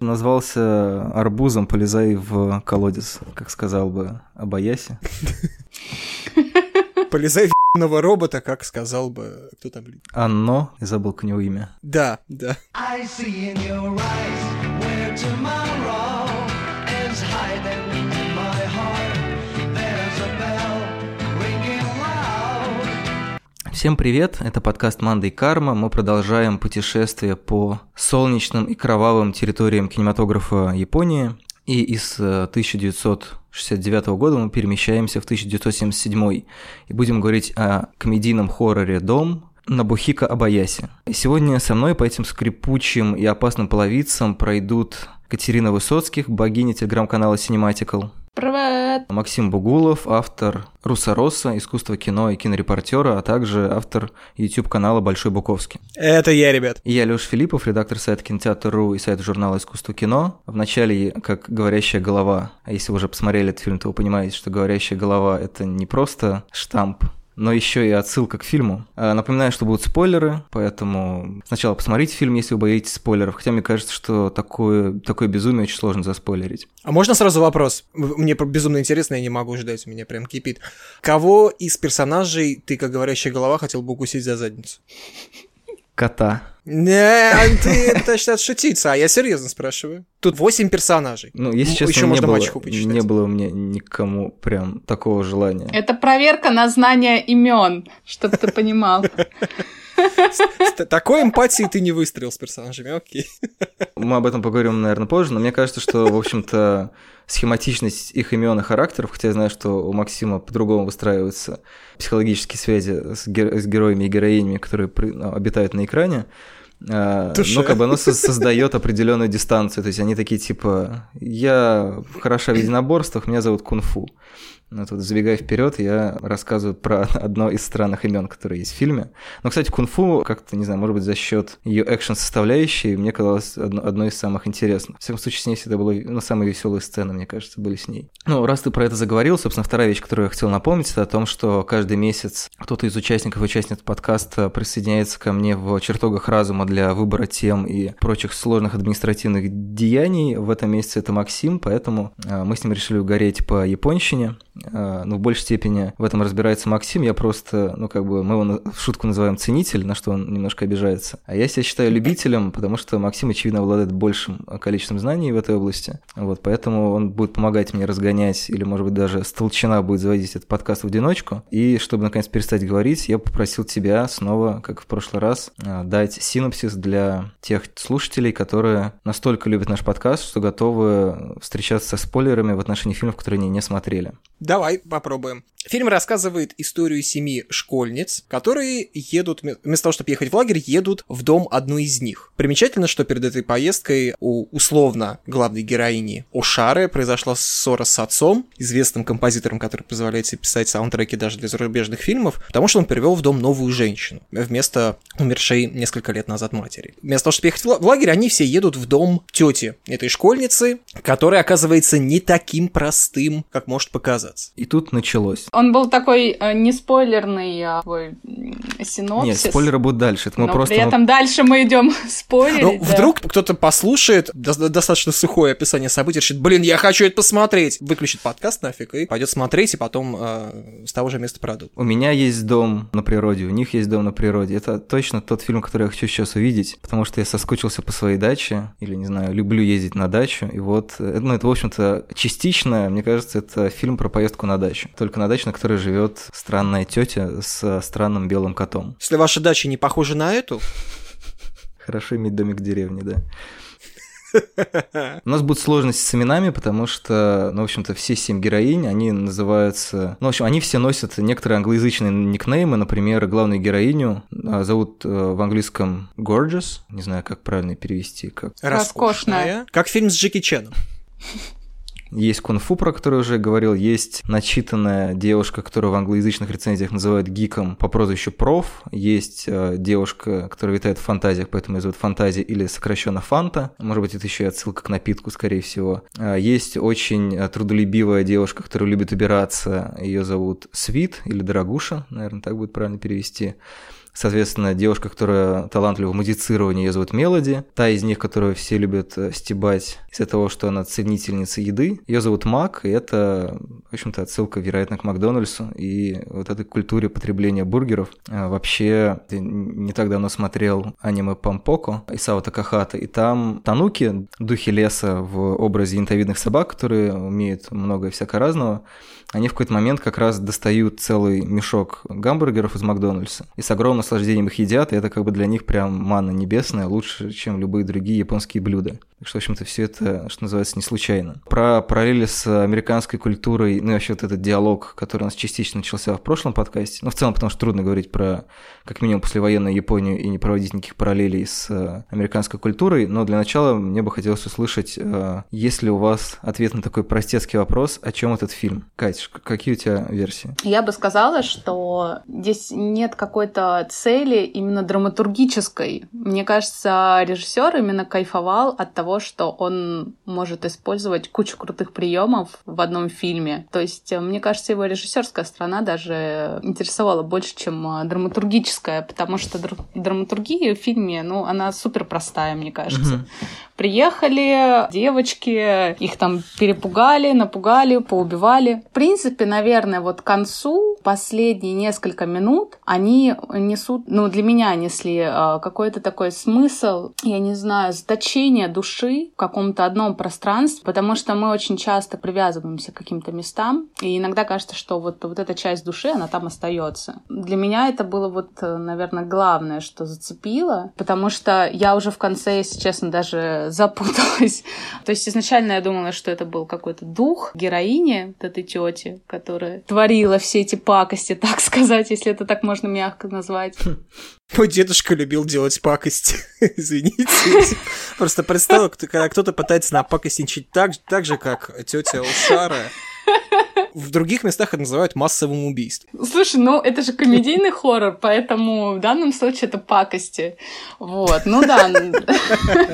Назвался арбузом «Полезай в колодец», как сказал бы Абаяси. Полезай в ебаного робота, как сказал бы... Кто там? блин? Анно, я забыл к него имя. Да, да. I see in your eyes where tomorrow Всем привет, это подкаст «Манда и Карма». Мы продолжаем путешествие по солнечным и кровавым территориям кинематографа Японии. И из э, 1969 года мы перемещаемся в 1977 и будем говорить о комедийном хорроре «Дом», Набухика Абаяси. И сегодня со мной по этим скрипучим и опасным половицам пройдут Катерина Высоцких, богиня телеграм-канала Cinematical, Привет! Максим Бугулов, автор Русороса, искусство кино и кинорепортера, а также автор YouTube-канала Большой Буковский. Это я, ребят. И я, Лёш Филиппов, редактор сайта Кинотеатр.ру и сайта журнала «Искусство кино». В начале как «Говорящая голова». А если вы уже посмотрели этот фильм, то вы понимаете, что «Говорящая голова» — это не просто штамп, но еще и отсылка к фильму. А, Напоминаю, что будут спойлеры, поэтому сначала посмотрите фильм, если вы боитесь спойлеров. Хотя мне кажется, что такое, такое безумие очень сложно заспойлерить. А можно сразу вопрос? Мне безумно интересно, я не могу ждать, у меня прям кипит. Кого из персонажей ты, как говорящая голова, хотел бы укусить за задницу? Кота. Не, ты точно отшутиться, а я серьезно спрашиваю. Тут восемь персонажей. Ну, если честно, еще не, можно было, мачеху почитать. не было у меня никому прям такого желания. Это проверка на знание имен, чтобы ты понимал. Такой эмпатией ты не выстрелил с персонажами, окей. Мы об этом поговорим, наверное, позже, но мне кажется, что, в общем-то, схематичность их имен и характеров, хотя я знаю, что у Максима по-другому выстраиваются психологические связи с, гер- с героями и героинями, которые при- ну, обитают на экране, а, Туше. но как бы оно со- создает определенную дистанцию. То есть они такие типа Я хороша в единоборствах, меня зовут Кунфу. Ну, тут забегая вперед, я рассказываю про одно из странных имен, которые есть в фильме. Но, кстати, кунг-фу как-то, не знаю, может быть, за счет ее экшен составляющей, мне казалось одно- одной из самых интересных. В всяком случае, с ней всегда было, ну, самые веселые сцены, мне кажется, были с ней. Ну, раз ты про это заговорил, собственно, вторая вещь, которую я хотел напомнить, это о том, что каждый месяц кто-то из участников и участниц подкаста присоединяется ко мне в чертогах разума для выбора тем и прочих сложных административных деяний. В этом месяце это Максим, поэтому э, мы с ним решили угореть по японщине. Э, Ну, в большей степени в этом разбирается Максим. Я просто, ну, как бы, мы его в шутку называем ценитель, на что он немножко обижается. А я себя считаю любителем, потому что Максим, очевидно, обладает большим количеством знаний в этой области. Вот, поэтому он будет помогать мне разгонять, или, может быть, даже с толчина будет заводить этот подкаст в одиночку. И чтобы, наконец, перестать говорить, я попросил тебя снова, как в прошлый раз, э, дать синопсис для тех слушателей, которые настолько любят наш подкаст, что готовы встречаться со спойлерами в отношении фильмов, которые они не смотрели. Давай попробуем. Фильм рассказывает историю семи школьниц, которые едут, вместо того, чтобы ехать в лагерь, едут в дом одной из них. Примечательно, что перед этой поездкой у условно главной героини Ошары произошла ссора с отцом, известным композитором, который позволяет себе писать саундтреки даже для зарубежных фильмов, потому что он привел в дом новую женщину вместо умершей несколько лет назад матери. Вместо того, чтобы ехать в ла- в лагерь, они все едут в дом тети этой школьницы, которая оказывается не таким простым, как может показаться. И тут началось. Он был такой э, не спойлерный а, синопсис. Нет, спойлеры будут дальше. Это мы но просто... при этом дальше мы идем спойлерить. Ну, да. вдруг кто-то послушает до- достаточно сухое описание событий, решит, блин, я хочу это посмотреть, выключит подкаст нафиг и пойдет смотреть, и потом э, с того же места продукт. У меня есть дом на природе, у них есть дом на природе. Это точно тот фильм, который я хочу сейчас увидеть, потому что я соскучился по своей даче, или, не знаю, люблю ездить на дачу. И вот, э, ну, это, в общем-то, частично, мне кажется, это фильм про поездку на дачу. Только на даче, на которой живет странная тетя с странным белым котом. Если ваша дача не похожа на эту, Хорошо иметь домик в деревне, да. У нас будут сложности с именами, потому что, ну, в общем-то, все семь героинь, они называются... Ну, в общем, они все носят некоторые англоязычные никнеймы. Например, главную героиню а, зовут э, в английском Gorgeous. Не знаю, как правильно перевести. Как... Роскошная. роскошная, как фильм с Джеки Ченом. Есть кунг-фу, про который уже говорил, есть начитанная девушка, которую в англоязычных рецензиях называют гиком по прозвищу проф, есть э, девушка, которая витает в фантазиях, поэтому ее зовут фантазия или сокращенно фанта, может быть, это еще и отсылка к напитку, скорее всего. А, Есть очень э, трудолюбивая девушка, которая любит убираться, ее зовут Свит или Дорогуша, наверное, так будет правильно перевести. Соответственно, девушка, которая талантлива в музицировании, ее зовут Мелоди. Та из них, которую все любят э, стебать из-за того, что она ценительница еды, ее зовут Мак, и это, в общем-то, отсылка, вероятно, к Макдональдсу и вот этой культуре потребления бургеров. А, Вообще, не так давно смотрел аниме Пампоко Исао Такахата, и там тануки, духи леса в образе янтовидных собак, которые умеют много всякого разного, они в какой-то момент как раз достают целый мешок гамбургеров из Макдональдса и с огромным наслаждением их едят, и это как бы для них прям манна небесная, лучше, чем любые другие японские блюда. Так что, в общем-то, все это, что называется, не случайно. Про параллели с американской культурой, ну и вообще вот этот диалог, который у нас частично начался в прошлом подкасте, ну, в целом, потому что трудно говорить про, как минимум, послевоенную Японию и не проводить никаких параллелей с э, американской культурой, но для начала мне бы хотелось услышать, э, есть ли у вас ответ на такой простецкий вопрос, о чем этот фильм? Кать, к- какие у тебя версии? Я бы сказала, что здесь нет какой-то цели именно драматургической. Мне кажется, режиссер именно кайфовал от того, что он может использовать кучу крутых приемов в одном фильме. То есть, э, мне кажется, его режиссерская сторона даже интересовала больше, чем э, драматургическая, потому что др- драматургия в фильме, ну, она супер простая, мне кажется. Мгм. Приехали девочки, их там перепугали, напугали, поубивали. В принципе, наверное, вот к концу последние несколько минут они несут, ну, для меня несли э, какой-то такой смысл, я не знаю, заточение души в каком-то одном пространстве, потому что мы очень часто привязываемся к каким-то местам, и иногда кажется, что вот, вот эта часть души, она там остается. Для меня это было вот, э, наверное, главное, что зацепило, потому что я уже в конце, если честно, даже запуталась. То есть изначально я думала, что это был какой-то дух героини, вот этой тети, которая творила все эти пакости, так сказать, если это так можно мягко назвать. Мой дедушка любил делать пакости. Извините. Просто представил, когда кто-то пытается напакостничать так, так же, как тетя Ушара. В других местах это называют массовым убийством. Слушай, ну это же комедийный хоррор, поэтому в данном случае это пакости. Вот, ну да.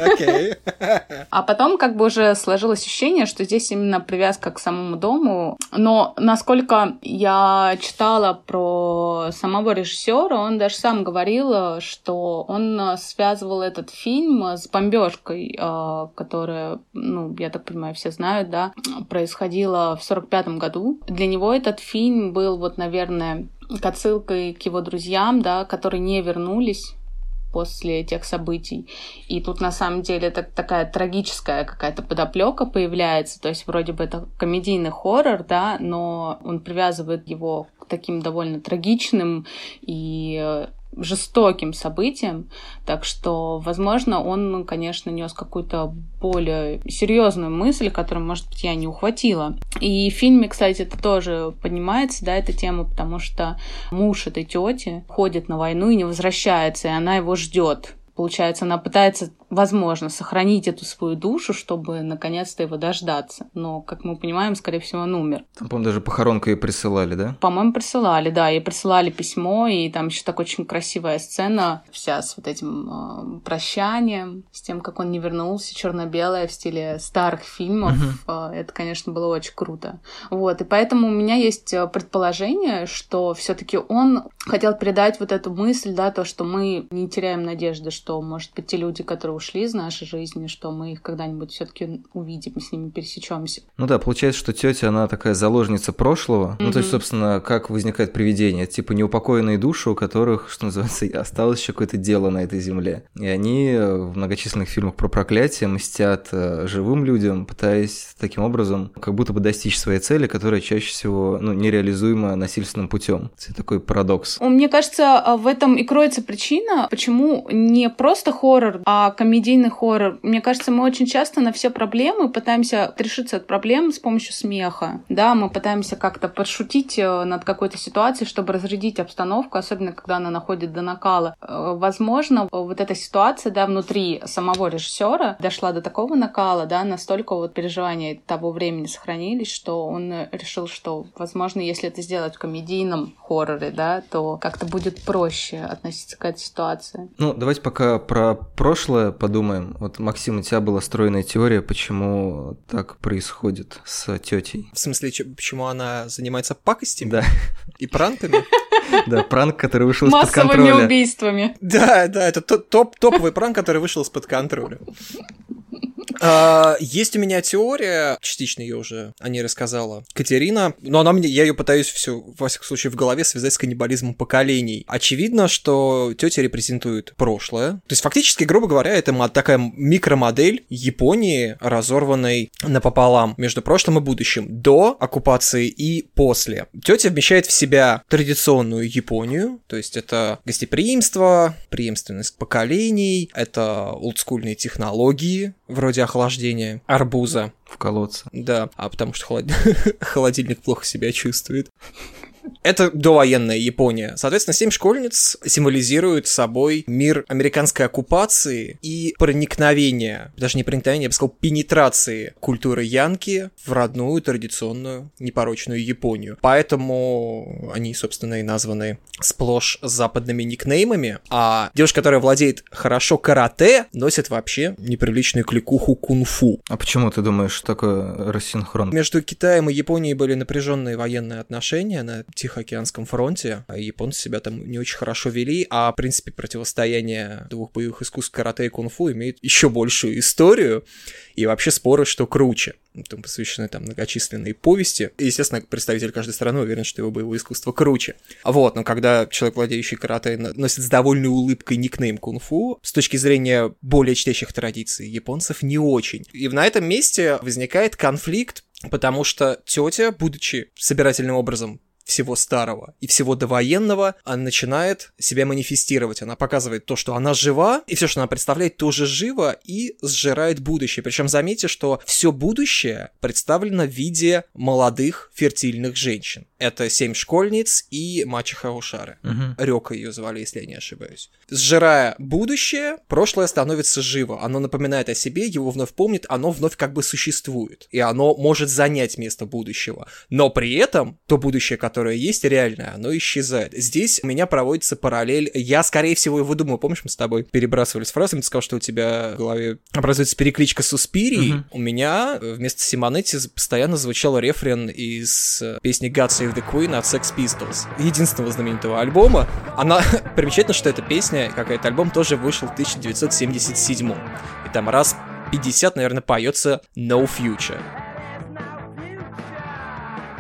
Окей. А потом как бы уже сложилось ощущение, что здесь именно привязка к самому дому. Но насколько я читала про самого режиссера, он даже сам говорил, что он связывал этот фильм с бомбежкой, э, которая, ну, я так понимаю, все знают, да, происходила в сорок пятом году. Для него этот фильм был вот, наверное, к отсылкой к его друзьям, да, которые не вернулись после тех событий. И тут на самом деле так, такая трагическая какая-то подоплека появляется. То есть вроде бы это комедийный хоррор, да, но он привязывает его к таким довольно трагичным и жестоким событиям. Так что, возможно, он, конечно, нес какую-то более серьезную мысль, которую, может быть, я не ухватила. И в фильме, кстати, это тоже поднимается, да, эта тема, потому что муж этой тети ходит на войну и не возвращается, и она его ждет. Получается, она пытается, возможно, сохранить эту свою душу, чтобы наконец-то его дождаться. Но, как мы понимаем, скорее всего, он умер. Там, по-моему, даже похоронку ей присылали, да? По-моему, присылали, да, ей присылали письмо, и там еще так очень красивая сцена, вся с вот этим э, прощанием, с тем, как он не вернулся, черно-белая в стиле старых фильмов. Э, это, конечно, было очень круто. Вот, и поэтому у меня есть э, предположение, что все-таки он хотел передать вот эту мысль, да, то, что мы не теряем надежды, что, может быть, те люди, которые ушли из нашей жизни, что мы их когда-нибудь все-таки увидим, с ними пересечемся. Ну да, получается, что тетя, она такая заложница прошлого. Ну, то есть, собственно, как возникает привидение? Это, Типа неупокоенные души, у которых, что называется, осталось еще какое-то дело на этой земле. И они э, в многочисленных фильмах про проклятие мстят э, живым людям, пытаясь таким образом как будто бы достичь своей цели, которая чаще всего ну, нереализуема насильственным путем. Это такой парадокс. Мне кажется, в этом и кроется причина, почему не просто хоррор, а комедийный хоррор. Мне кажется, мы очень часто на все проблемы пытаемся решиться от проблем с помощью смеха. Да, мы пытаемся как-то подшутить э, над какой-то ситуацией, чтобы разрядить обстановку, особенно когда она находит до накала. Э, Возможно, вот эта ситуация, да, внутри самого режиссера дошла до такого накала, да, настолько вот переживания того времени сохранились, что он э, решил, что, возможно, если это сделать в комедийном хорроре, да, то как-то будет проще относиться к этой ситуации. Ну, давайте пока про прошлое подумаем. Вот, Максим, у тебя была стройная теория, почему так происходит с тетей. В смысле, че- почему она занимается пакостями Да. и пранками? Да, пранк, который вышел из-под Массовыми контроля. убийствами. Да, да, это то- топ, топовый пранк, который вышел из-под контроля. А, Есть у меня теория, частично ее уже о ней рассказала Катерина, но она мне, я ее пытаюсь все, во всяком случае, в голове связать с каннибализмом поколений. Очевидно, что тетя репрезентует прошлое. То есть, фактически, грубо говоря, это такая микромодель Японии, разорванной напополам между прошлым и будущим, до оккупации и после. Тетя вмещает в себя традиционную Японию, то есть это гостеприимство, преемственность поколений, это олдскульные технологии, вроде охлаждения арбуза, В колодце. да, а потому что холод- холодильник плохо себя чувствует. Это довоенная Япония. Соответственно, семь школьниц символизируют собой мир американской оккупации и проникновения, даже не проникновения, я бы сказал, пенетрации культуры Янки в родную, традиционную, непорочную Японию. Поэтому они, собственно, и названы сплошь западными никнеймами, а девушка, которая владеет хорошо карате, носит вообще неприличную кликуху кунг-фу. А почему ты думаешь, что такое рассинхрон? Между Китаем и Японией были напряженные военные отношения на Тихоокеанском фронте, а японцы себя там не очень хорошо вели, а, в принципе, противостояние двух боевых искусств карате и кунг-фу имеет еще большую историю, и вообще споры, что круче. Там посвящены там многочисленные повести. И, естественно, представитель каждой страны уверен, что его боевое искусство круче. Вот, но когда человек, владеющий карате, носит с довольной улыбкой никнейм кунг-фу, с точки зрения более чтящих традиций японцев, не очень. И на этом месте возникает конфликт, потому что тетя, будучи собирательным образом всего старого и всего довоенного, она начинает себя манифестировать. Она показывает то, что она жива, и все, что она представляет, тоже живо и сжирает будущее. Причем заметьте, что все будущее представлено в виде молодых фертильных женщин. Это семь школьниц и мачеха Ушары. Мгм. Рёка ее звали, если я не ошибаюсь. Сжирая будущее, прошлое становится живо. Оно напоминает о себе, его вновь помнит, оно вновь как бы существует. И оно может занять место будущего. Но при этом то будущее, которое есть реальное, оно исчезает. Здесь у меня проводится параллель. Я, скорее всего, его думаю. Помнишь, мы с тобой перебрасывались фразами, ты сказал, что у тебя в голове образуется перекличка Суспирии. Мгм. У меня э, вместо Симонетти постоянно звучал рефрен из э, песни God Save the Queen от Sex Pistols. Единственного знаменитого альбома. Она... Примечательно, что эта песня, как и этот альбом, тоже вышел в 1977 И там раз 50, наверное, поется No Future.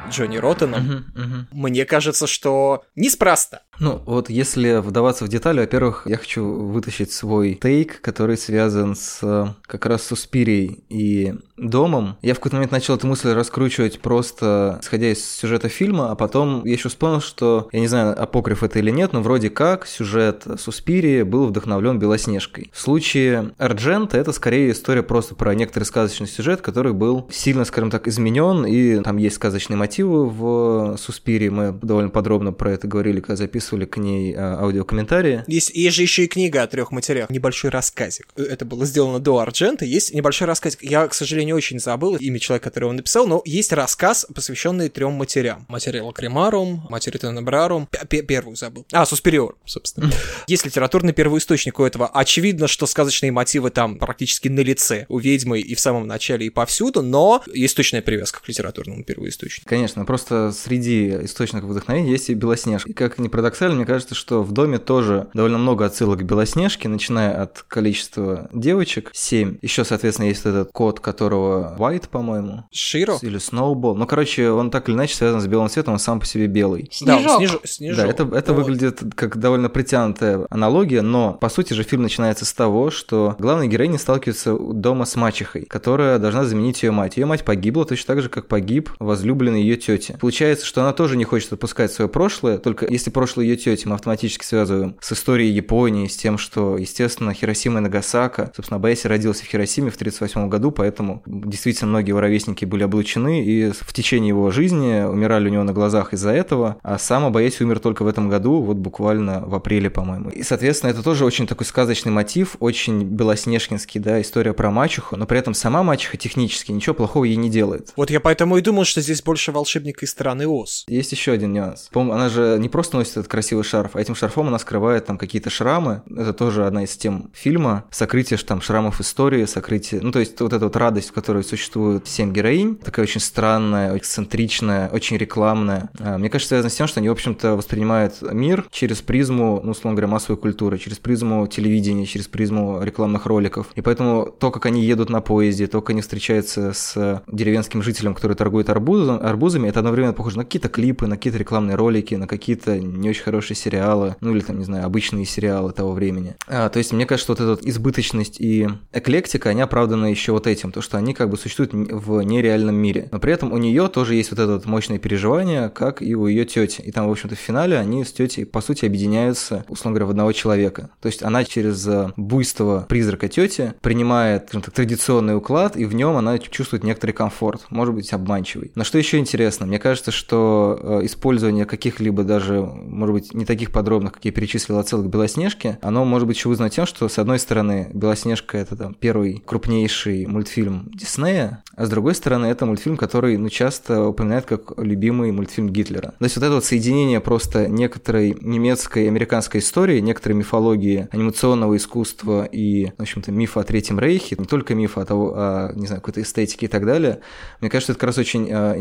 Джонни Роттеном. Мгм, мгм. Мне кажется, что неспроста. Ну, вот если вдаваться в детали, во-первых, я хочу вытащить свой тейк, который связан с э, как раз Суспирией и домом. Я в какой-то момент начал эту мысль раскручивать просто исходя из сюжета фильма, а потом я еще вспомнил, что, я не знаю, апокриф это или нет, но вроде как сюжет Суспирии был вдохновлен Белоснежкой. В случае Арджента это скорее история просто про некоторый сказочный сюжет, который был сильно, скажем так, изменен, и там есть сказочные мотивы в Суспирии, мы довольно подробно про это говорили, когда записывали к ней а, аудиокомментарии. Есть, есть же еще и книга о трех матерях. Небольшой рассказик. Это было сделано до Арджента. Есть небольшой рассказик. Я, к сожалению, очень забыл имя человека, который его написал, но есть рассказ, посвященный трем матерям. Матери Лакримарум, матери Тенебрарум. Первую забыл. А, Суспириорум, собственно. Есть литературный первоисточник у этого. Очевидно, что сказочные мотивы там практически на лице у ведьмы и в самом начале, и повсюду, но есть точная привязка к литературному первоисточнику. Конечно, просто среди источников вдохновения есть и Белоснежка. И как ни парадоксально, мне кажется, что в доме тоже довольно много отсылок к Белоснежке, начиная от количества девочек, 7. Еще, соответственно, есть этот кот, которого White, по-моему, Широ? или Snowball. Ну, короче, он так или иначе связан с белым цветом, он сам по себе белый. Да, он Снежок. снежок. снежок. Да, это, это Вот. выглядит как довольно притянутая аналогия, но по сути же фильм начинается с того, что главная героиня сталкивается у дома с мачехой, которая должна заменить ее мать. Ее мать погибла точно так же, как погиб возлюбленный ее тети. Получается, что она тоже не хочет отпускать свое прошлое, только если прошлое ее тети мы автоматически связываем с историей Японии, с тем, что, естественно, Хиросима и Нагасака, собственно, Баэси родился в Хиросиме в 1938 году, поэтому действительно многие его ровесники были облучены, и в течение его жизни умирали у него на глазах из-за этого, а сам Абаеси умер только в этом году, вот буквально в апреле, по-моему. И, соответственно, это тоже очень такой сказочный мотив, очень белоснежкинский, да, история про мачеху, но при этом сама мачеха технически ничего плохого ей не делает. Вот я поэтому и думал, что здесь больше волшебник из страны Оз. Есть еще один нюанс. Пом- Она же не просто носит этот красивый шарф, а этим шарфом она скрывает там какие-то шрамы. Это тоже одна из тем фильма. Сокрытие там шрамов истории, сокрытие... Ну, то есть вот эта вот радость, которой существует семь героинь, такая очень странная, эксцентричная, очень рекламная. А, Мне кажется, связано с тем, что они, в общем-то, воспринимают мир через призму, ну, условно говоря, массовой культуры, через призму телевидения, через призму рекламных роликов. И поэтому то, как они едут на поезде, то, как они встречаются с деревенским жителем, который торгует арбузом, арбузами, это одновременно похоже на какие-то клипы, на какие-то рекламные ролики, на какие-то не очень хорошие сериалы, ну или там, не знаю, обычные сериалы того времени. А, то есть мне кажется, вот эта избыточность и эклектика, они оправданы еще вот этим, то, что они как бы существуют в нереальном мире. Но при этом у нее тоже есть вот это вот мощное переживание, как и у ее тети. И там, в общем-то, в финале они с тетей, по сути, объединяются, условно говоря, в одного человека. То есть она через э, буйство призрака тети принимает, так, традиционный уклад, и в нем она чувствует некоторый комфорт, может быть, обманчивый. Но что еще интересно? Мне кажется, что э, использование каких-либо даже, может быть, не таких подробных, как я перечислил, отсылок к Белоснежке, оно может быть еще вызвано тем, что, с одной стороны, Белоснежка — это там первый крупнейший мультфильм Диснея, а с другой стороны, это мультфильм, который, ну, часто упоминает как любимый мультфильм Гитлера. То есть вот это вот соединение просто некоторой немецкой и американской истории, некоторой мифологии анимационного искусства и, в общем-то, мифа о Третьем Рейхе, не только мифа о того, о, не знаю, какой-то эстетике и так далее, мне кажется, это как раз очень э,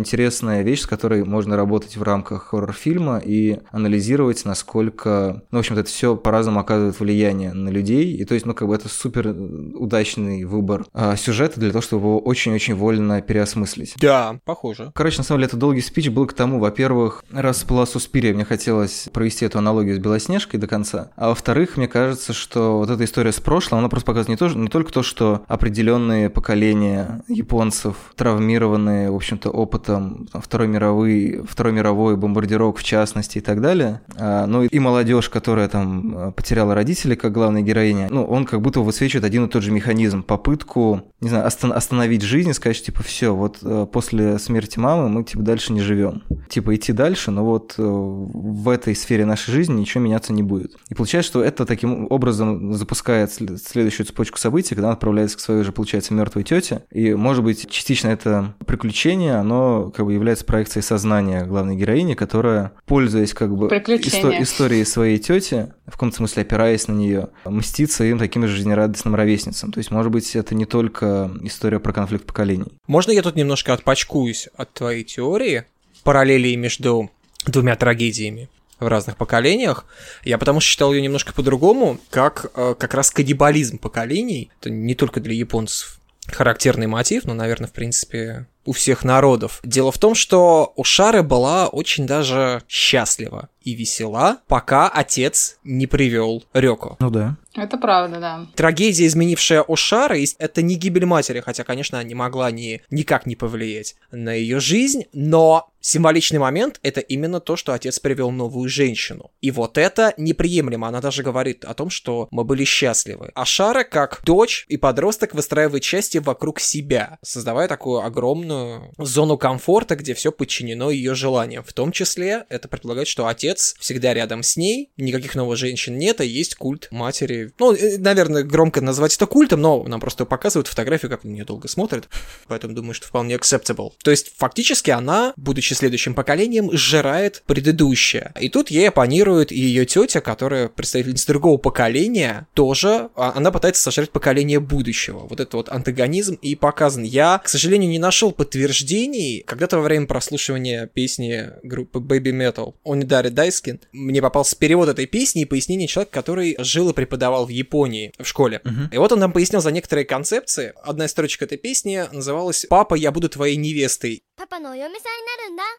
интересная вещь, с которой можно работать в рамках хоррор-фильма и анализировать, насколько, ну, в общем-то, это все по-разному оказывает влияние на людей, и то есть, ну, как бы это супер удачный выбор э, сюжета для того, чтобы его очень-очень вольно переосмыслить. Да, похоже. Короче, на самом деле, это долгий спич был к тому, во-первых, раз была Суспирия, мне хотелось провести эту аналогию с Белоснежкой до конца, а во-вторых, мне кажется, что вот эта история с прошлым, она просто показывает не, то, не только то, что определенные поколения японцев травмированные, в общем-то, опытом там, Второй мировой, Второй мировой бомбардировок в частности и так далее, а, ну и молодежь, которая там потеряла родителей как главная героиня, ну, он как будто высвечивает один и тот же механизм, попытку, не знаю, остан- остановить жизнь и сказать, типа, все, вот э, после смерти мамы мы, типа, дальше не живем. Типа, идти дальше, но вот э, в этой сфере нашей жизни ничего меняться не будет. И получается, что это таким образом запускает след- следующую цепочку событий, когда он отправляется к своей уже, получается, мертвой тете. И, может быть, частично это приключение, оно как бы является проекцией сознания главной героини, которая, пользуясь как бы исто- историей своей тети, в каком-то смысле опираясь на нее, мстит своим таким же жизнерадостным ровесницам. То есть, может быть, это не только история про конфликт поколений. Можно я тут немножко отпачкуюсь от твоей теории параллелей между двумя трагедиями? в разных поколениях. Я потому что считал ее немножко по-другому, как э, как раз каннибализм поколений. Это не только для японцев характерный мотив, но, наверное, в принципе, у всех народов. Дело в том, что у Шары была очень даже счастлива и весела, пока отец не привел Рёко. Ну да. Это правда, да. Трагедия, изменившая Ошара, это не гибель матери, хотя, конечно, она не могла ни, никак не повлиять на ее жизнь, но символичный момент — это именно то, что отец привел новую женщину. И вот это неприемлемо. Она даже говорит о том, что мы были счастливы. Ашара, как дочь и подросток, выстраивает счастье вокруг себя, создавая такую огромную зону комфорта, где все подчинено ее желаниям. В том числе это предполагает, что отец всегда рядом с ней, никаких новых женщин нет, а есть культ матери. Ну, э, наверное, громко назвать это культом, но нам просто показывают фотографию, как на нее долго смотрят, поэтому думаю, что вполне acceptable. То есть, фактически она, будучи следующим поколением, сжирает предыдущее. И тут ей оппонирует и ее тетя, которая представительница другого поколения, тоже, а, она пытается сожрать поколение будущего. Вот это вот антагонизм и показан. Я, к сожалению, не нашел подтверждений. Когда-то во время прослушивания песни группы Baby Metal Онидари Дайскин мне попался перевод этой песни и пояснение человека, который жил и преподавал в Японии в школе. И вот он нам пояснил за некоторые концепции. Одна из строчек этой песни называлась «Папа, я буду твоей невестой».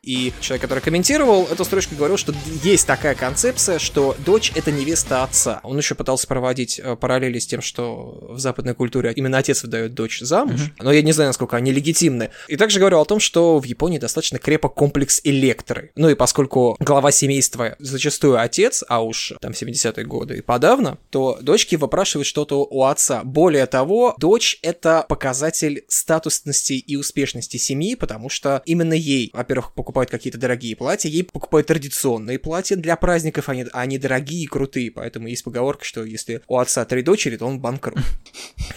И человек, который комментировал эту строчку, говорил, что есть такая концепция, что дочь — это невеста отца. Он еще пытался проводить э, параллели с тем, что в западной культуре именно отец выдает дочь замуж, mm-hmm. но я не знаю, насколько они легитимны. И также говорил о том, что в Японии достаточно крепок комплекс электры. Ну и поскольку глава семейства зачастую отец, а уж там 70-е годы и подавно, то дочки выпрашивают что-то у отца. Более того, дочь — это показатель статусности и успешности семьи, потому что именно ей, во-первых, покупают какие-то дорогие платья, ей покупают традиционные платья для праздников, они, они дорогие и крутые, поэтому есть поговорка, что если у отца три дочери, то он банкрот.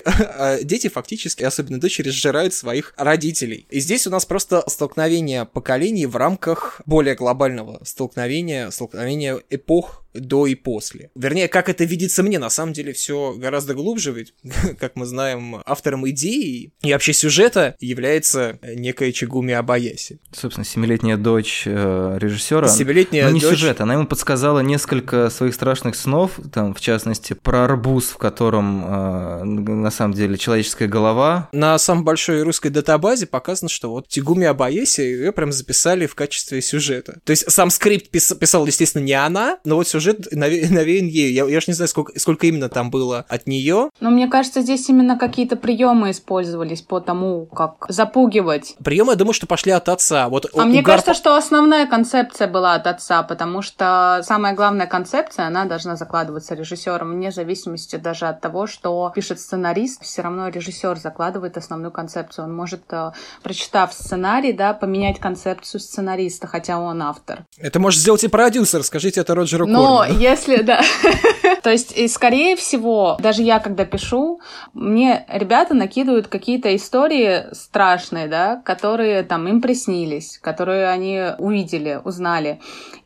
А Дети фактически, особенно дочери, сжирают своих родителей. И здесь у нас просто столкновение поколений в рамках более глобального столкновения, столкновения эпох до и после. Вернее, как это видится мне, на самом деле все гораздо глубже, ведь, как мы знаем, автором идеи и вообще сюжета является некая Чигуми Абаяси. Собственно, семилетняя дочь э, режиссера. Семилетняя Ну, не дочь- сюжет, она ему подсказала несколько своих страшных снов, там, в частности, про арбуз, в котором э, на самом деле человеческая голова. На самой большой русской датабазе показано, что вот Тигуми Абаеси ее прям записали в качестве сюжета. То есть сам скрипт пис- писал, естественно, не она, но вот сюжет наве- навеян ею. Я, я ж не знаю, сколько, сколько именно там было от нее. Но мне кажется, здесь именно какие-то приемы использовались по тому, как запугивать. Приемы, я думаю, что пошли от отца. Вот А у- мне угар кажется, что основная концепция была от отца, потому что самая главная концепция, она должна закладываться режиссером, вне зависимости даже от того, что пишет сценарист, все равно режиссер закладывает основную концепцию. Он может, э, прочитав сценарий, да, поменять концепцию сценариста, хотя он автор. Это может сделать и продюсер, скажите это Роджеру Но Корману. если, да. То есть, и скорее всего, даже я, когда пишу, мне ребята накидывают какие-то истории страшные, да, которые там им приснились, которые они увидели, узнали.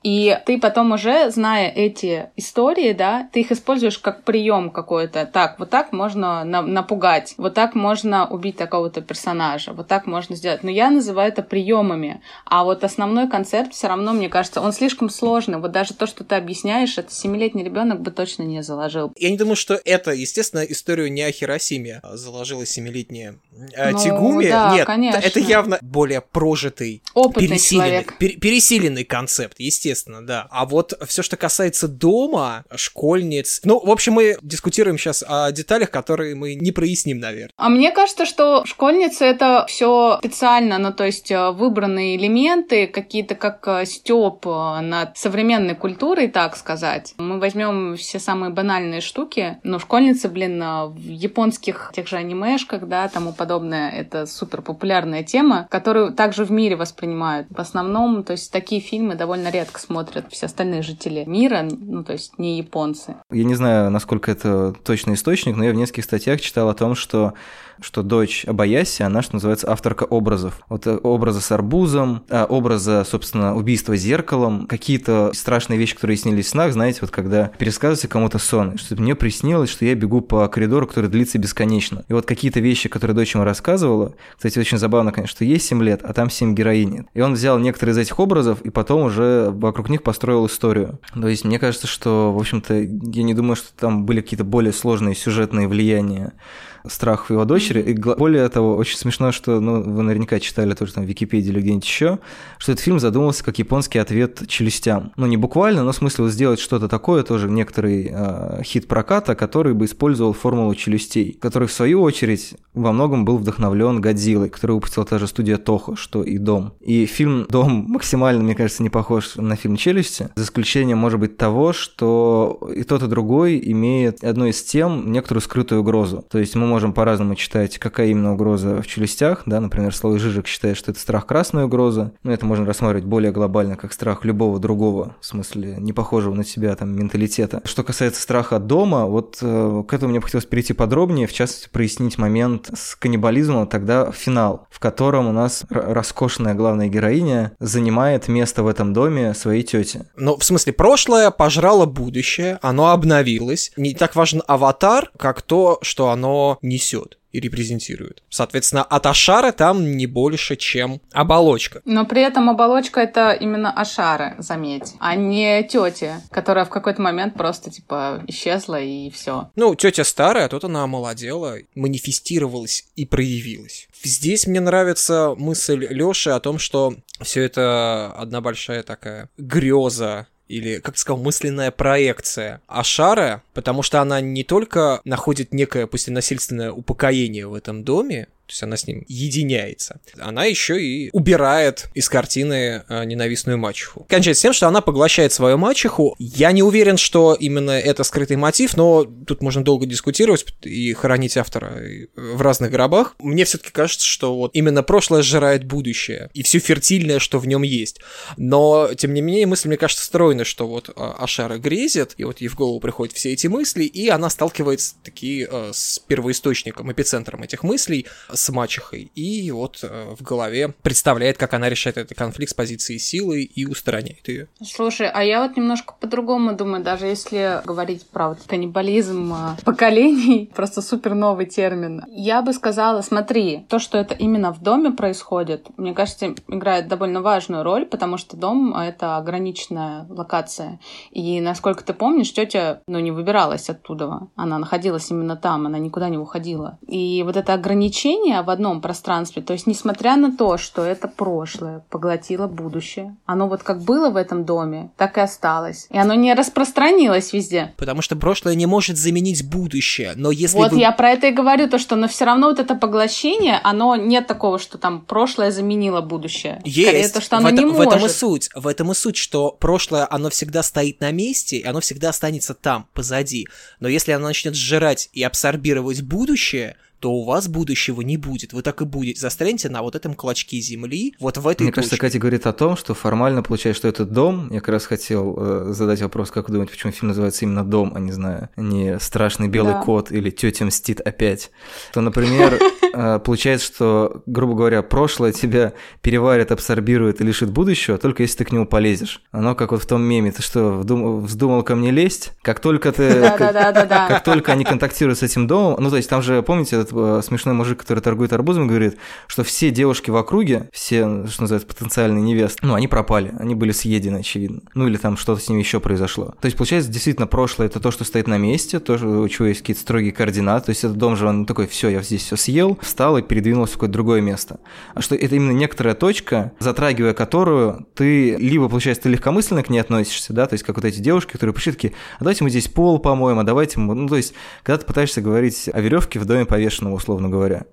И ты потом уже, зная эти истории, да, ты их используешь как прием какой-то. Так, вот так можно на- напугать, вот так можно убить такого-то персонажа, вот так можно сделать. Но я называю это приемами. А вот основной концепт все равно, мне кажется, он слишком сложный. Вот даже то, что ты объясняешь, это семилетний ребенок бы точно не заложил. Я не думаю, что это, естественно, историю не о Хиросиме заложила семилетняя э, Ну, Тигуми. да, Нет, конечно. это явно более прожитый Опытный пересиленный, пер- пересиленный концепт, естественно, да. А вот все, что касается дома, школьниц... Ну, в общем, мы дискутируем сейчас о деталях, которые мы не проясним, наверное. А мне кажется, что школьницы это все специально, ну то есть э, выбранные элементы, какие-то как степ над современной культурой, так сказать. Мы возьмем все самые банальные штуки, но школьницы, блин, э, в японских тех же анимешках, да, тому подобное, это супер популярная тема, которую также в мире воспринимают. В основном, то есть такие фильмы довольно редко смотрят все остальные жители мира, ну то есть не японцы. Я не знаю, насколько это точный источник, но я в нескольких статьях читал о том, что что дочь Абаяси, она, что называется, авторка образов. Вот э, образа с арбузом, а, образа, собственно, убийства зеркалом, какие-то страшные вещи, которые снились снах, знаете, вот когда пересказывается кому-то сон, что мне приснилось, что я бегу по коридору, который длится бесконечно. И вот какие-то вещи, которые дочь ему рассказывала, кстати, очень забавно, конечно, что ей 7 лет, а там 7 героинь. И он взял некоторые из этих образов и потом уже вокруг них построил историю. То есть мне кажется, что, в общем-то, я не думаю, что там были какие-то более сложные сюжетные влияния страхов его дочери. И более того, очень смешно, что, ну, вы наверняка читали тоже там в Википедии или где-нибудь еще, что этот фильм задумывался как японский ответ челюстям. Ну, не буквально, но в смысле вот сделать что-то такое, тоже некоторый э, хит проката, который бы использовал формулу челюстей, который, в свою очередь, во многом был вдохновлен Годзиллой, который выпустила та же студия Toho, что и Дом. И фильм Дом максимально, мне кажется, не похож на фильм Челюсти, за исключением, может быть, того, что и тот, и другой имеет одной из тем некоторую скрытую угрозу. То есть мы можем по-разному читать, какая именно угроза в челюстях, да, например, Слой Жижик считает, что это страх красная угроза, но это можно рассматривать более глобально, как страх любого другого, в смысле, не похожего на себя там менталитета. Что касается страха дома, вот э, к этому мне бы хотелось перейти подробнее, в частности, прояснить момент с каннибализмом, тогда финал, в котором у нас роскошная главная героиня занимает место в этом доме своей тети. Ну, в смысле, прошлое пожрало будущее, оно обновилось. Не так важен аватар, как то, что оно несет и репрезентирует. Соответственно, от Ашара там не больше, чем оболочка. Но при этом оболочка это именно Ашары, заметь, а не тети, которая в какой-то момент просто типа исчезла и все. Ну, тетя старая, а тут она омолодела, манифестировалась и проявилась. Здесь мне нравится мысль Лёши о том, что все это одна большая такая греза или, как ты сказал, мысленная проекция Ашара, потому что она не только находит некое, пусть и насильственное упокоение в этом доме, то есть она с ним единяется. Она еще и убирает из картины э, ненавистную мачеху. Кончается тем, что она поглощает свою мачеху. Я не уверен, что именно это скрытый мотив, но тут можно долго дискутировать и хоронить автора в разных гробах. Мне все-таки кажется, что вот именно прошлое сжирает будущее и все фертильное, что в нем есть. Но, тем не менее, мысль, мне кажется, стройна, что вот а, Ашара грезит, и вот ей в голову приходят все эти мысли, и она сталкивается таки э, с первоисточником, эпицентром этих мыслей, с мачехой. И вот э, в голове представляет, как она решает этот конфликт с позиции силы и устраняет ее. Слушай, а я вот немножко по-другому думаю, даже если говорить про вот каннибализм а, поколений, просто супер новый термин. Я бы сказала, смотри, то, что это именно в доме происходит, мне кажется, играет довольно важную роль, потому что дом — это ограниченная локация. И, насколько ты помнишь, тетя, ну, не выбиралась оттуда. Она находилась именно там, она никуда не уходила. И вот это ограничение в одном пространстве, то есть, несмотря на то, что это прошлое поглотило будущее, оно вот как было в этом доме, так и осталось. И оно не распространилось везде. Потому что прошлое не может заменить будущее. Но если вот бы... я про это и говорю, то что, но все равно вот это поглощение, оно нет такого, что там прошлое заменило будущее. Скорее, Есть. то, что оно в, не этом, в этом и суть. В этом и суть, что прошлое, оно всегда стоит на месте, и оно всегда останется там, позади. Но если оно начнет сжирать и абсорбировать будущее, то у вас будущего не будет. Вы так и будете. Застрянете на вот этом клочке земли, вот в этой Мне кажется, точке. Катя говорит о том, что формально получается, что этот дом, я как раз хотел э, задать вопрос, как вы думаете, почему фильм называется именно «Дом», а не знаю, не «Страшный белый Да. кот» или «Тетя мстит опять». То, например, э, получается, что, грубо говоря, прошлое тебя переварит, абсорбирует и лишит будущего, только если ты к нему полезешь. Оно как вот в том меме, ты что, вздумал ко мне лезть? Как только ты... Как только они контактируют с этим домом, ну, то есть там же, помните, этот смешной мужик, который торгует арбузами, говорит, что все девушки в округе, все, что называется, потенциальные невесты, ну, они пропали, они были съедены, очевидно. Ну, или там что-то с ними еще произошло. То есть, получается, действительно, прошлое – это то, что стоит на месте, то, у чего есть какие-то строгие координаты, то есть этот дом же, он такой, все, я здесь все съел, встал и передвинулся в какое-то другое место. А что это именно некоторая точка, затрагивая которую ты либо, получается, ты легкомысленно к ней относишься, да, то есть как вот эти девушки, которые пришли такие, а давайте мы здесь пол помоем, а давайте мы... Ну, то есть, когда ты пытаешься говорить о веревке в доме повешенного, условно говоря.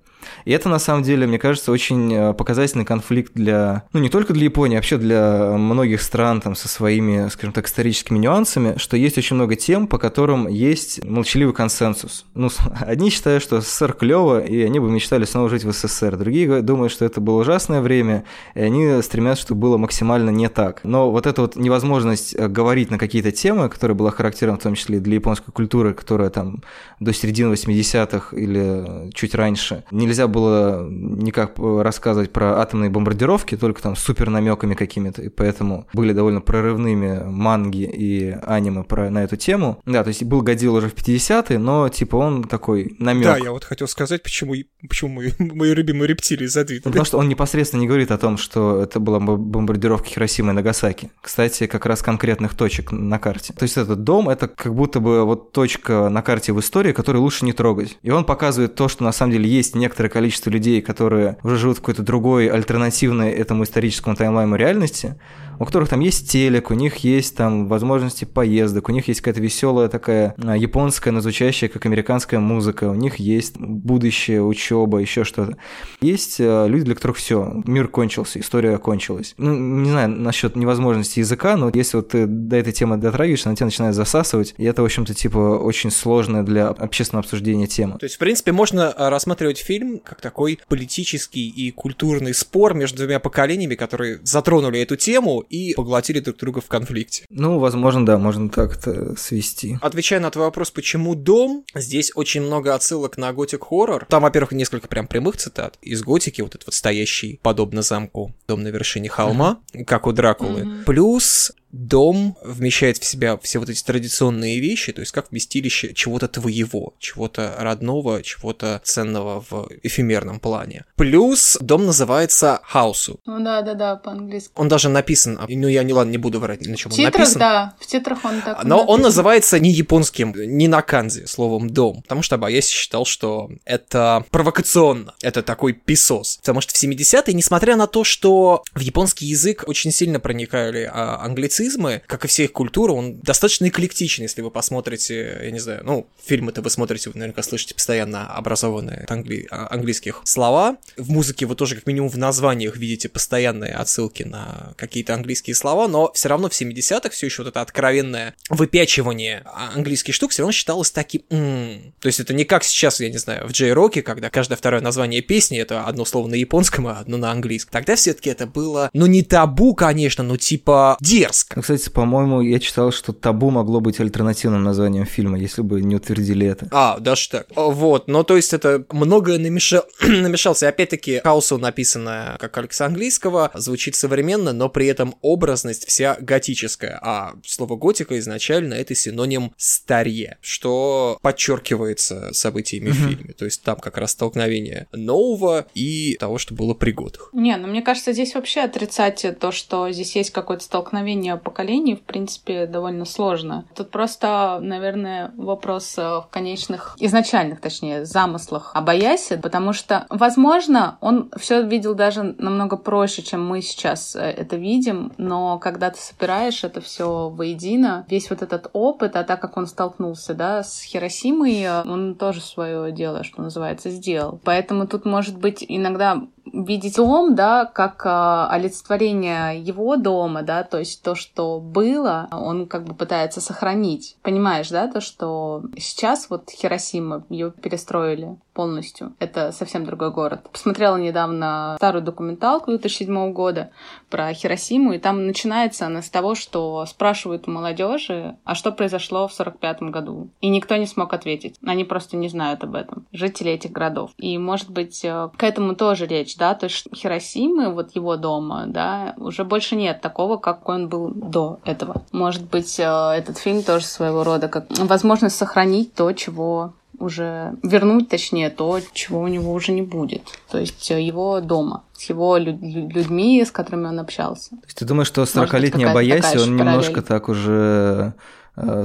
И это, на самом деле, мне кажется, очень э, показательный конфликт для, ну, не только для Японии, а вообще для многих стран там со своими, скажем так, историческими нюансами, что есть очень много тем, по которым есть молчаливый консенсус. Ну, одни считают, что СССР клево, и они бы мечтали снова жить в СССР. Другие думают, что это было ужасное время, и они стремятся, чтобы было максимально не так. Но вот эта вот невозможность э, говорить на какие-то темы, которая была характерна в том числе для японской культуры, которая там до середины 80-х или чуть раньше, нельзя было никак рассказывать про атомные бомбардировки, только там супер намеками какими-то, и поэтому были довольно прорывными манги и аниме про, на эту тему. Да, то есть был Годзилла уже в 50-е, но типа он такой намек. Да, я вот хотел сказать, почему, почему мои, мои любимые рептилии задвинули. Ну, Потому что он непосредственно не говорит о том, что это была бом- бомбардировка Хиросимы и Нагасаки. Кстати, как раз конкретных точек на карте. То есть этот дом — это как будто бы вот точка на карте в истории, которую лучше не трогать. И он показывает то, что на самом деле есть некоторое количество людей, которые уже живут в какой-то другой, альтернативной этому историческому таймлайну реальности, у которых там есть телек, у них есть там возможности поездок, у них есть какая-то веселая такая а, японская, но как американская музыка, у них есть будущее, учеба, еще что-то. Есть э, люди, для которых все, мир кончился, история кончилась. Ну, не знаю насчет невозможности языка, но если вот ты до этой темы дотрагиваешься, она тебя начинает засасывать, и это, в общем-то, типа очень сложная для общественного обсуждения тема. То есть, в принципе, можно а, рассматривать фильм как такой политический и культурный спор между двумя поколениями, которые затронули эту тему и поглотили друг друга в конфликте. Ну, возможно, да, можно так это свести. Отвечая на твой вопрос, почему дом, здесь очень много отсылок на готик хоррор. Там, во-первых, несколько прям прямых цитат из готики, вот этот вот стоящий подобно замку дом на вершине холма, как у Дракулы. Плюс дом вмещает в себя все вот эти традиционные вещи, то есть как вместилище чего-то твоего, чего-то родного, чего-то ценного в эфемерном плане. Плюс дом называется хаусу. Ну да-да-да, по-английски. Он даже написан, а, ну я не ладно, не буду врать, на чем В он титрах, написан. да, в титрах он так Но он написан. называется не японским, не на канзе, словом «дом», потому что Абаяси считал, что это провокационно, это такой писос. Потому что в 70-е, несмотря на то, что в японский язык очень сильно проникали а, англицизмы, как и все их культуры, он достаточно эклектичен, если вы посмотрите, я не знаю, ну, фильмы-то вы смотрите, вы наверняка слышите постоянно образованные англи- а, английских слова. В музыке вы тоже, как минимум, в названиях видите постоянные отсылки на какие-то английские слова, но все равно в 70-х все еще вот это откровенное выпячивание а- английских штук все равно считалось таким... «м». То есть это не как сейчас, я не знаю, в Джей-Роке, когда каждое второе название песни это одно слово на японском, а одно на английском. Тогда все-таки это было, ну не табу, конечно, но типа дерзко. Ну, Кстати, по-моему, я читал, что «Табу» могло быть альтернативным названием фильма, если бы не утвердили это. А, даже так. Вот, ну то есть это многое намеша- намешался. И Опять-таки, Хаусу написано как Алекса английского, звучит современно, но при этом образность вся готическая. А слово готика изначально это синоним старье, что подчеркивается событиями в фильме. То есть там как раз столкновение нового и того, что было при годах. Не, ну мне кажется, здесь вообще отрицать то, что здесь есть какое-то столкновение поколений, в принципе, довольно сложно. Тут просто, наверное, вопрос э, в конечных, изначальных, точнее, замыслах Абаяси, потому что, возможно, он все видел даже намного проще, чем мы сейчас э, это видим, но когда ты собираешь это все воедино, весь вот этот опыт, а так как он столкнулся, да, с Хиросимой, э, он тоже свое дело, что называется, сделал. Поэтому тут, может быть, иногда видеть дом, да, как э, олицетворение его дома, да, то есть то, что было, он как бы пытается сохранить. Понимаешь, да, то, что сейчас вот Хиросима, ее перестроили полностью. Это совсем другой город. Посмотрела недавно старую документалку 2007 года про Хиросиму, и там начинается она с того, что спрашивают у молодежи, а что произошло в 45 году. И никто не смог ответить. Они просто не знают об этом. Жители этих городов. И, может быть, э, к этому тоже речь, да, то есть Хиросимы, вот его дома, да, уже больше нет такого, какой он был до этого. Может быть, э, этот фильм тоже своего рода как возможность сохранить то, чего уже вернуть, точнее, то, чего у него уже не будет. То есть э, его дома, с его лю- лю- людьми, с которыми он общался. То есть ты думаешь, что быть, 40-летний какая-то Абаяси, такая же он параллель. немножко так уже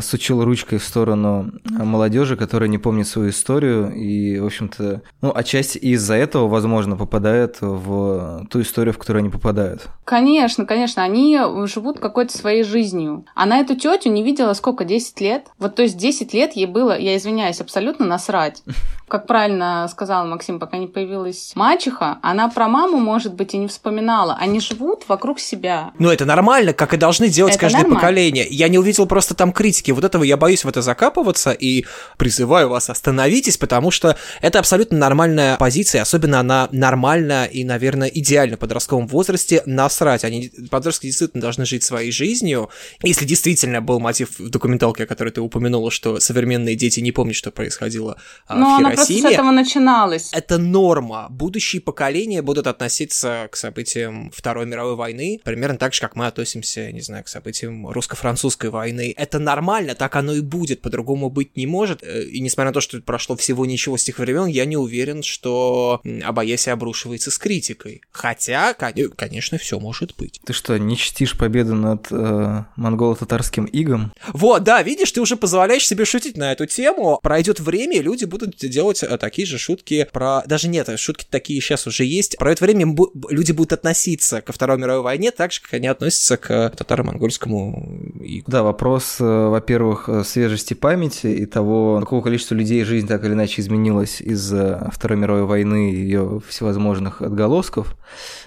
сучил ручкой в сторону э, молодежи, которая не помнит свою историю, и, в общем-то, ну, отчасти из-за этого, возможно, попадает в ту историю, в которую они попадают. Конечно, конечно, они живут какой-то своей жизнью. Она эту тетю не видела сколько, 10 лет? Вот то есть 10 лет ей было, я извиняюсь, абсолютно насрать. Как правильно сказал Максим, пока не появилась мачеха, она про маму, может быть, и не вспоминала. Они живут вокруг себя. Ну, это нормально, как и должны делать Это каждое нормально. поколение. Я не увидел просто там критики. Вот этого я боюсь в это закапываться и призываю вас остановитесь, потому что это абсолютно нормальная позиция, особенно она нормальна и, наверное, идеально в подростковом возрасте насрать. Они, подростки действительно должны жить своей жизнью. Если действительно был мотив в документалке, о которой ты упомянула, что современные дети не помнят, что происходило а, Но в она просто с Хиросиме, этого начиналась. это норма. Будущие поколения будут относиться к событиям Второй мировой войны примерно так же, как мы относимся, не знаю, к событиям русско-французской войны. Это нормально, так оно и будет, по-другому быть не может. Э, И несмотря на то, что прошло всего ничего с тех времен, я не уверен, что Абаяси обрушивается с критикой. Хотя, кон- конечно, все может быть. Ты что, не чтишь победу над э, монголо-татарским игом? Вот, да, видишь, ты уже позволяешь себе шутить на эту тему. Пройдет время, и люди будут делать э, такие же шутки про... Даже нет, шутки такие сейчас уже есть. Пройдет время, люди будут относиться ко Второй мировой войне так же, как они относятся к татаро-монгольскому игу. Да, вопрос, э, во-первых, э, свежести памяти и того, какого количества людей жизнь так или иначе изменилась из-за Второй мировой войны и ее всевозможных отголосков.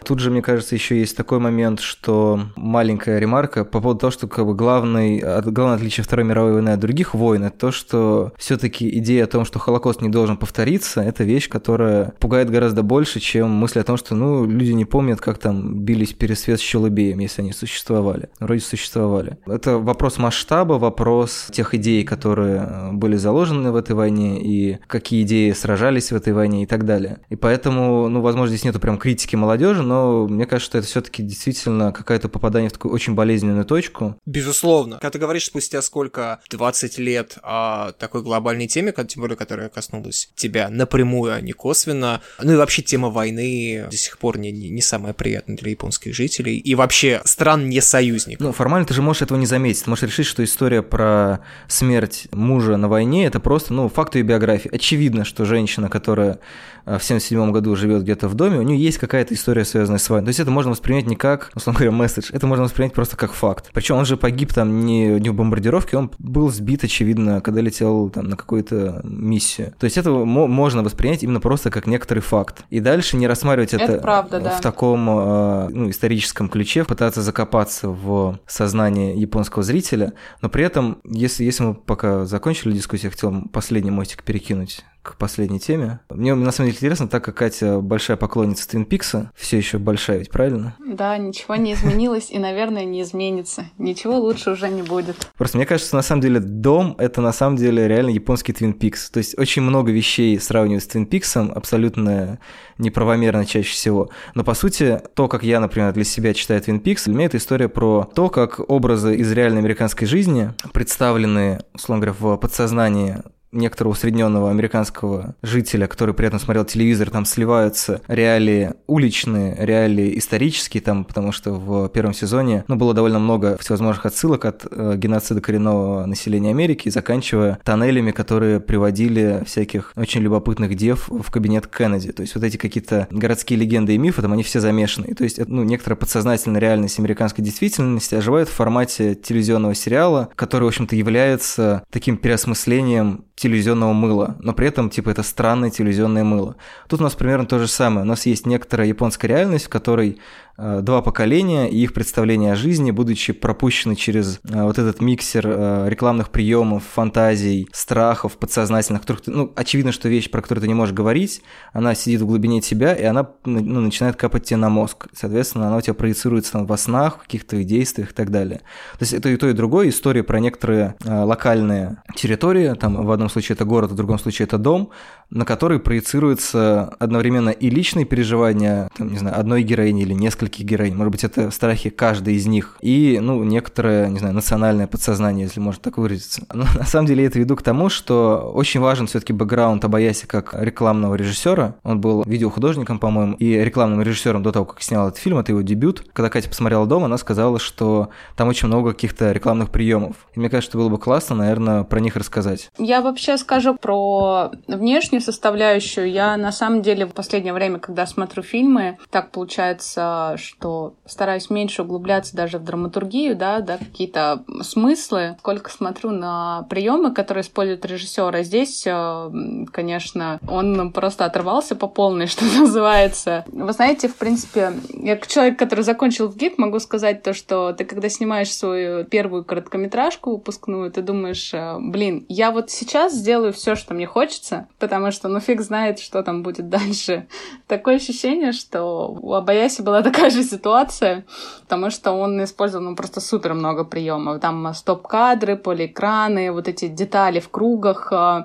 Тут же, мне кажется, еще есть такой момент, что маленькая ремарка по поводу того, что как бы главный, главное отличие Второй мировой войны от других войн, это то, что все-таки идея о том, что Холокост не должен повториться, это вещь, которая пугает гораздо больше, чем мысль о том, что ну, люди не помнят, как там бились пересвет с Челубеем, если они существовали. Вроде существовали. Это вопрос масштаба, вопрос тех идей, которые э, были заложены в этой войне, и какие идеи сражались в этой войне и так далее. И поэтому, ну, возможно, здесь нету прям критики молодежи, но мне кажется, что это все-таки действительно какое-то попадание в такую очень болезненную точку. Безусловно. Когда ты говоришь спустя сколько, 20 лет о такой глобальной теме, тем более, которая коснулась тебя напрямую, а не косвенно, ну и вообще тема войны до сих пор не, не, не самая приятная для японских жителей, и вообще стран не союзников. Ну, формально ты же можешь этого не заметить. Ты можешь решить, что история про смерть мужа на войне это просто, ну, факт ее биографии. Очевидно, что женщина, которая э, в 77 году живет где-то в доме, у нее есть какая-то история, связанная с войной. То есть это можно воспринять не как, условно говоря, месседж, это можно воспринять просто как факт. Причем он же погиб там не, не в бомбардировке, он был сбит, очевидно, когда летел там на какую-то миссию. То есть это мо- можно воспринять именно просто как некоторый факт. И дальше не рассматривать это, Это правда, да. в таком э, ну, историческом ключе, пытаться закопаться в сознание японского зрителя, но при при этом, если, если мы пока закончили дискуссию, я хотел последний мостик перекинуть к последней теме. Мне на самом деле интересно, так как Катя большая поклонница Твин Пикса, все еще большая, ведь правильно? Да, ничего не изменилось и, наверное, не изменится. Ничего лучше уже не будет. Просто мне кажется, на самом деле дом — это на самом деле реально японский Твин Пикс. То есть очень много вещей сравнивают с Твин Пиксом, абсолютно неправомерно чаще всего. Но по сути, то, как я, например, для себя читаю Твин Пикс, для меня это история про то, как образы из реальной американской жизни представлены, условно говоря, в подсознании некоторого усредненного американского жителя, который при этом смотрел телевизор, там сливаются реалии уличные, реалии исторические, там, потому что в первом сезоне ну, было довольно много всевозможных отсылок от э, геноцида коренного населения Америки, заканчивая тоннелями, которые приводили всяких очень любопытных дев в кабинет Кеннеди. То есть вот эти какие-то городские легенды и мифы, там они все замешаны. То есть ну, некоторая подсознательная реальность американской действительности оживает в формате телевизионного сериала, который, в общем-то, является таким переосмыслением телевизионного мыла, но при этом, типа, это странное телевизионное мыло. Тут у нас примерно то же самое. У нас есть некоторая японская реальность, в которой два поколения и их представления о жизни, будучи пропущены через э, вот этот миксер э, рекламных приемов, фантазий, страхов подсознательных, которых ты, ну, очевидно, что вещь, про которую ты не можешь говорить, она сидит в глубине тебя, и она ну, начинает капать тебе на мозг. Соответственно, она у тебя проецируется там, во снах, в каких-то действиях и так далее. То есть это и то, и другое. История про некоторые э, локальные территории, там в одном случае это город, в другом случае это дом, на который проецируется одновременно и личные переживания, там, не знаю, одной героини или нескольких героинь, может быть, это страхи каждой из них, и, ну, некоторое, не знаю, национальное подсознание, если можно так выразиться. Но на самом деле я это веду к тому, что очень важен все-таки бэкграунд Абаяси как рекламного режиссера. Он был видеохудожником, по-моему, и рекламным режиссером до того, как снял этот фильм, это его дебют. Когда Катя посмотрела дом, она сказала, что там очень много каких-то рекламных приемов. И мне кажется, что было бы классно, наверное, про них рассказать. Я вообще скажу про внешнюю составляющую. Я на самом деле в последнее время, когда смотрю фильмы, так получается, что стараюсь меньше углубляться даже в драматургию, да, да, какие-то смыслы, сколько смотрю на приемы, которые используют режиссера. Здесь, э, конечно, он просто оторвался по полной, что называется. Вы знаете, в принципе, я как человек, который закончил в ГИК, могу сказать то, что ты когда снимаешь свою первую короткометражку выпускную, ты думаешь, э, блин, я вот сейчас сделаю все, что мне хочется, потому что ну фиг знает, что там будет дальше. Такое ощущение, что у Абаяси была такая же ситуация, потому что он использовал ну, просто супер много приемов. Там стоп-кадры, полиэкраны, вот эти детали в кругах, э,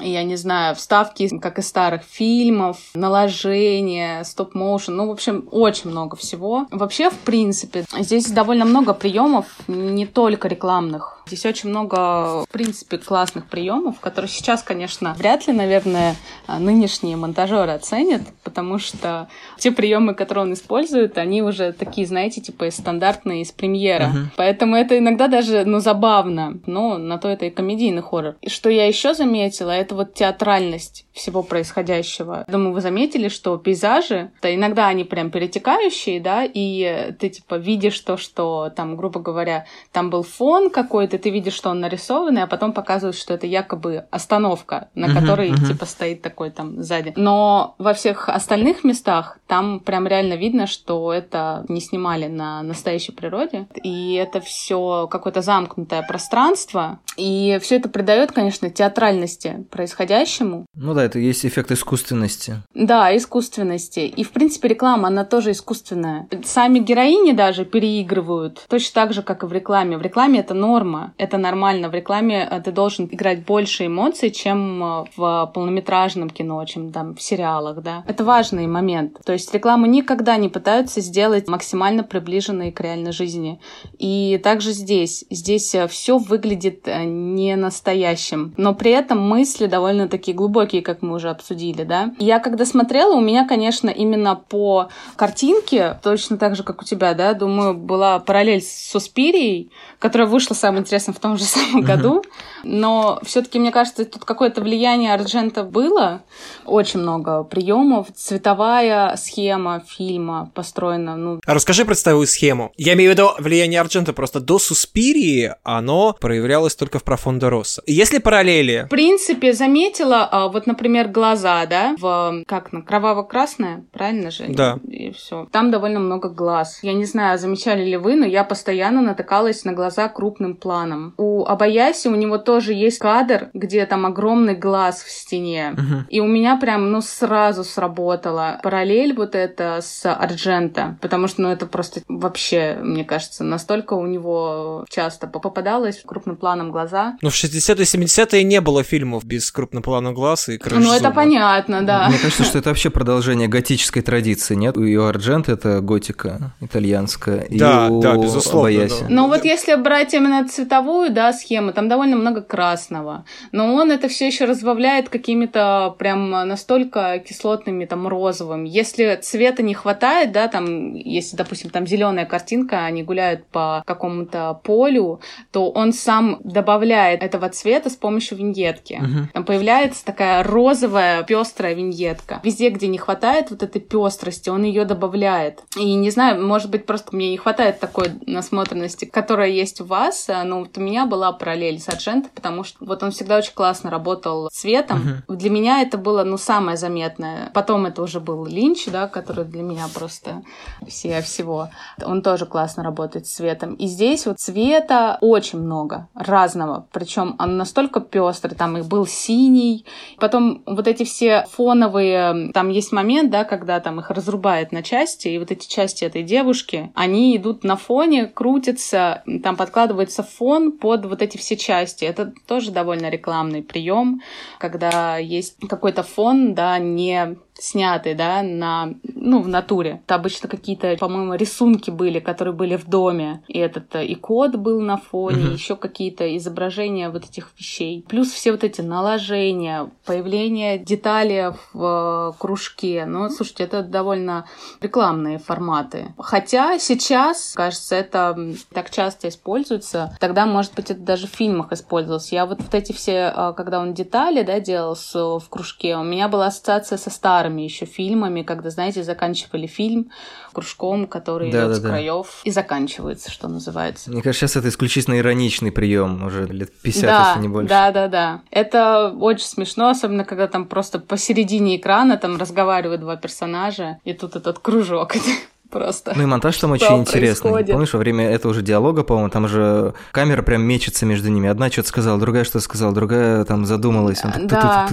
я не знаю, вставки, как из старых фильмов, наложение, стоп-моушен, ну, в общем, очень много всего. Вообще, в принципе, здесь довольно много приемов, не только рекламных. Здесь очень много, в принципе, классных приемов, которые сейчас, конечно, вряд ли, наверное, нынешние монтажеры оценят, потому что те приемы, которые он использует, они уже такие, знаете, типа стандартные из премьера. Мгм. Поэтому это иногда даже, ну, забавно. Но на то это и комедийный хоррор. И что я еще заметила, это вот театральность всего происходящего. Думаю, вы заметили, что пейзажи, то иногда они прям перетекающие, да, и ты типа видишь то, что там, грубо говоря, там был фон какой-то, ты видишь, что он нарисованный, а потом показывают, что это якобы остановка, на Мгм, которой мгм. типа стоит такой там сзади. Но во всех остальных местах там прям реально видно, что это не снимали на настоящей природе, и это все какое-то замкнутое пространство, и все это придает, конечно, театральности происходящему, Ну да, это есть эффект искусственности. да, искусственности. И, в принципе, реклама, она тоже искусственная. Сами героини даже переигрывают. Точно так же, как и в рекламе. В рекламе это норма, это нормально. В рекламе э, ты должен играть больше эмоций, чем э, в полнометражном кино, чем там в сериалах, да. Это важный момент. То есть рекламу никогда не пытаются сделать максимально приближенной к реальной жизни. И также здесь. Здесь все выглядит э, не настоящим. Но при этом мысли довольно такие глубокие, как мы уже обсудили, да. Я когда смотрела, у меня, конечно, именно по картинке, точно так же, как у тебя, да, думаю, была параллель с Суспирией, которая вышла, самое интересное, в том же самом году. Но все-таки, мне кажется, тут какое-то влияние Арджента было. Очень много приемов. Цветовая схема фильма построена, ну, А Расскажи представую схему. Я имею в виду влияние Арджента просто до Суспирии оно проявлялось только в Профондо Росса. Если параллели... В принципе, заметила, а, вот, например, глаза, да, в, как, на кроваво-красное, правильно же? Да. И все. Там довольно много глаз. Я не знаю, замечали ли вы, но я постоянно натыкалась на глаза крупным планом. У Абаяси у него тоже есть кадр, где там огромный глаз в стене. И у меня прям, ну, сразу сработала параллель вот это с Арджента, потому что, ну, это просто вообще, мне кажется, настолько у него часто попадалось крупным планом глаза. Ну, в 60-е 70-е не было фильмов без крупноплана глаз и крыш Ну, это понятно, да. Мне кажется, что это вообще продолжение готической традиции, нет? И у Арджента это готика итальянская, и Да, у да, безусловно, да. Но вот если брать именно цветовую, да, схему, там довольно много красного. Но он это все еще разбавляет какими-то прям настолько кислотными, там, розовыми. Если цвета не хватает, да, там, если, допустим, там зеленая картинка, они гуляют по какому-то полю, то он сам добавляет этого цвета с помощью виньетки. Там появляется такая розовая, пестрая виньетка. Везде, где не хватает вот этой пестрости, он ее добавляет. И не знаю, может быть, просто мне не хватает такой насмотренности, которая есть у вас, а, но вот у меня была параллель с Ардженто, потому что вот он всегда очень классно работал цветом. Для меня это было, ну, самое заметное. Потом это уже был Линч, да, который для меня просто все всего. Он тоже классно работает с цветом. И здесь вот цвета очень много разного. Причем он настолько пестрый, там и был синий. Потом вот эти все фоновые, там есть момент, да, когда там их разрубает на части, и вот эти части этой девушки, они идут на фоне, крутятся, там подкладывается фон под вот эти все части. Это тоже довольно рекламный прием, когда есть какой-то фон, да, не снятый, да, на, ну, в натуре. Это обычно какие-то, по-моему, рисунки были, которые были в доме. И этот э, и код был на фоне, еще какие-то изображения вот этих вещей. Плюс все вот эти наложения, появление деталей в э, кружке. Ну, слушайте, это довольно рекламные форматы. Хотя сейчас, кажется, это так часто используется. Тогда, может быть, это даже в фильмах использовалось. Я вот, вот эти все, э, когда он детали, да, делал в кружке, у меня была ассоциация со старыми еще фильмами, когда, знаете, заканчивали фильм кружком, который идет с Да-да-да. краев и заканчивается, что называется. Мне кажется, сейчас это исключительно ироничный прием, уже лет 50, да, если не больше. да, да, да. Это очень смешно, особенно когда там просто посередине экрана там разговаривают два персонажа, и тут этот кружок. Просто. Ну и монтаж там Что очень интересный. происходит? Помнишь, во время этого же диалога, по-моему, там же камера прям мечется между ними. Одна что-то сказала, другая что сказала, другая там задумалась. Да.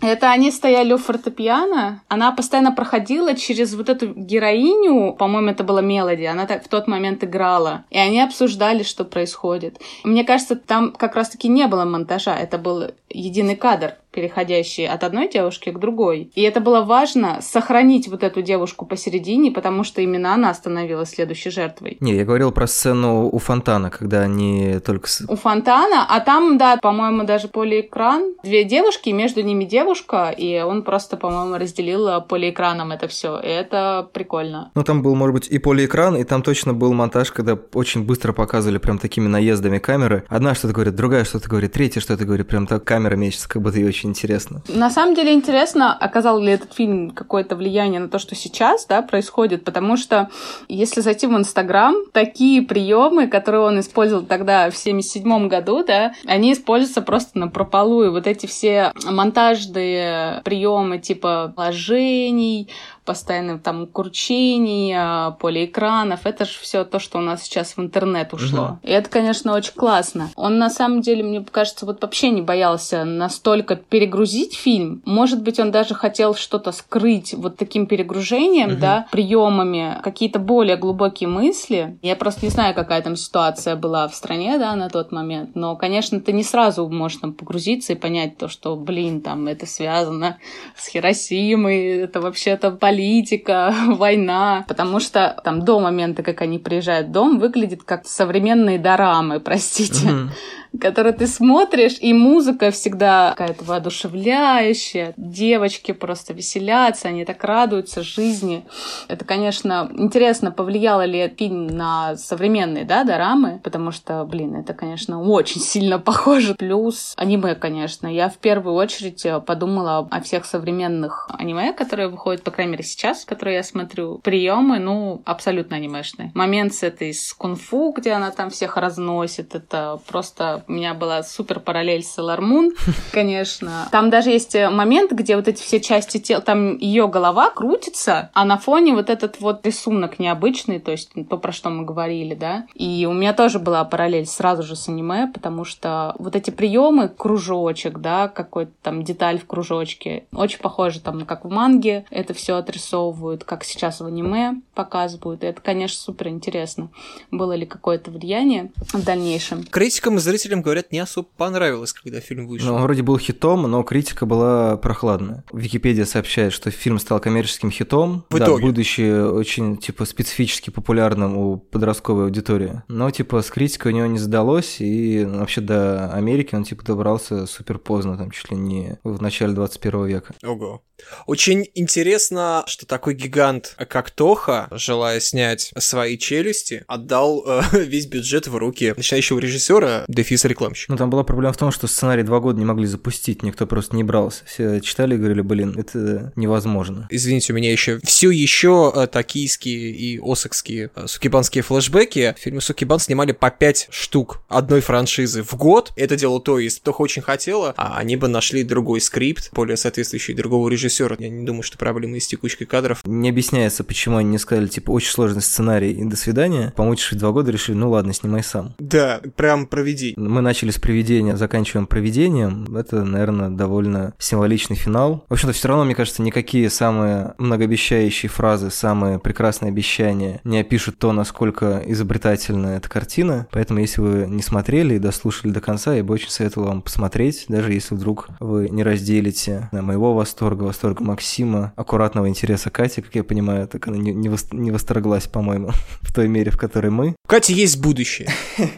Это они стояли у фортепиано. Она постоянно проходила через вот эту героиню, по-моему, это была Мелоди, она так в тот момент играла. И они обсуждали, что происходит. Мне кажется, там как раз-таки не было монтажа, это был единый кадр переходящий от одной девушки к другой. И это было важно сохранить вот эту девушку посередине, потому что именно она становилась следующей жертвой. Не, я говорил про сцену у фонтана, когда они только... с- у фонтана, а там, да, по-моему, даже полиэкран. Две девушки, между ними девушка, и он просто, по-моему, разделил э, полиэкраном это все. И это прикольно. Ну, там был, может быть, и полиэкран, и там точно был монтаж, когда очень быстро показывали прям такими наездами камеры. Одна что-то говорит, другая что-то говорит, третья что-то говорит, прям так камера мечется, как будто ей очень интересно. На самом деле интересно, оказал ли этот фильм какое-то влияние на то, что сейчас, да, происходит, потому что если зайти в Инстаграм, такие приемы, которые он использовал тогда в 77 году, да, они используются просто на прополу, и вот эти все монтажные приемы типа ложений, постоянных там кручений, а, полиэкранов. Это же все то, что у нас сейчас в интернет ушло. И это, конечно, очень классно. Он на самом деле, мне кажется, вот вообще не боялся настолько перегрузить фильм. Может быть, он даже хотел что-то скрыть вот таким перегружением, да, приемами, какие-то более глубокие мысли. Я просто не знаю, какая там ситуация была в стране, да, на тот момент. Но, конечно, ты не сразу можешь там погрузиться и понять то, что, блин, там это связано с Хиросимой, это вообще-то политика, война. Потому что там до момента, как они приезжают в дом, выглядит как современные дорамы, простите. Мгм. Которые ты смотришь, и музыка всегда какая-то воодушевляющая. Девочки просто веселятся, они так радуются жизни. Это, конечно, интересно, повлияло ли фильм на современные, да, дорамы, потому что, блин, это, конечно, очень сильно похоже. Плюс аниме, конечно. Я в первую очередь подумала о всех современных аниме, которые выходят, по крайней мере, сейчас, которые я смотрю, приемы, ну, абсолютно анимешные. Момент с этой с кунг-фу, где она там всех разносит, это просто у меня была супер параллель с Sailor Moon, конечно. Там даже есть момент, где вот эти все части тела, там ее голова крутится, а на фоне вот этот вот рисунок необычный, то есть то, про что мы говорили, да. И у меня тоже была параллель сразу же с аниме, потому что вот эти приемы, кружочек, да, какой-то там деталь в кружочке, очень похоже там, как в манге это все отрисовывают, как сейчас в аниме показывают. И это, конечно, супер интересно. Было ли какое-то влияние в дальнейшем? Критикам и зрителям, говорят, не особо понравилось, когда фильм вышел. Ну, он вроде был хитом, но критика была прохладная. Википедия сообщает, что фильм стал коммерческим хитом. В да, итоге. будучи очень, типа, специфически популярным у подростковой аудитории. Но, типа, с критикой у него не сдалось, и вообще до Америки он, типа, добрался супер поздно, там, чуть ли не в начале 21 века. Ого. Очень интересно, что такой гигант, как Тоха, желая снять свои челюсти, отдал э, весь бюджет в руки начинающего режиссера, дефис рекламщика. Ну, там была проблема в том, что сценарий два года не могли запустить, никто просто не брался. Все читали и говорили, блин, это невозможно. Извините, у меня еще все еще э, токийские и осакские э, сукибанские флешбеки. В фильме Сукибан снимали по 5 штук одной франшизы в год. Это дело то, если Тоха очень хотела, а они бы нашли другой скрипт, более соответствующий другого режиссера. Я не думаю, что проблемы с текучкой кадров. Не объясняется, почему они не сказали, типа, очень сложный сценарий и до свидания. Помучившись два года, решили, ну ладно, снимай сам. Да, прям проведи. Мы начали с привидения, заканчиваем проведением. Это, наверное, довольно символичный финал. В общем-то, все равно, мне кажется, никакие самые многообещающие фразы, самые прекрасные обещания не опишут то, насколько изобретательна эта картина. Поэтому, если вы не смотрели и дослушали до конца, я бы очень советовал вам посмотреть, даже если вдруг вы не разделите моего восторга, восторга Максима, аккуратного интереса Кати, как я понимаю, так она не, не, вос- не восторглась, по-моему, в той мере, в которой мы. У Кати есть будущее.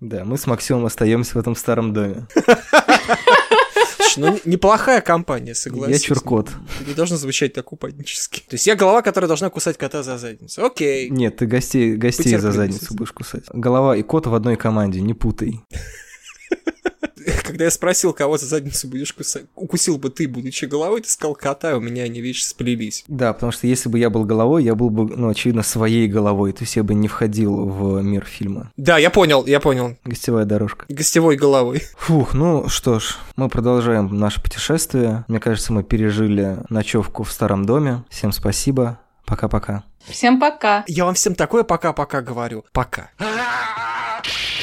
Да, мы с Максимом остаемся в этом старом доме. Ну неплохая компания, согласен. Я чуркот. Это не должно звучать так упаднически. То есть я голова, которая должна кусать кота за задницу. Окей. Нет, ты гостей, гостей за задницу будешь кусать. Голова и кот в одной команде, не путай. Когда я спросил, кого за задницу будешь кусать, укусил бы ты, будучи головой, ты сказал кота, и у меня они, видишь, сплелись. Да, потому что если бы я был головой, я был бы, ну, очевидно, своей головой, то есть я бы не входил в мир фильма. Да, я понял, я понял. Гостевая дорожка. Гостевой головой. Фух, ну что ж, мы продолжаем наше путешествие. Мне кажется, мы пережили ночевку в старом доме. Всем спасибо. Пока-пока. Всем пока! Я вам всем такое пока-пока говорю. Пока. Ah!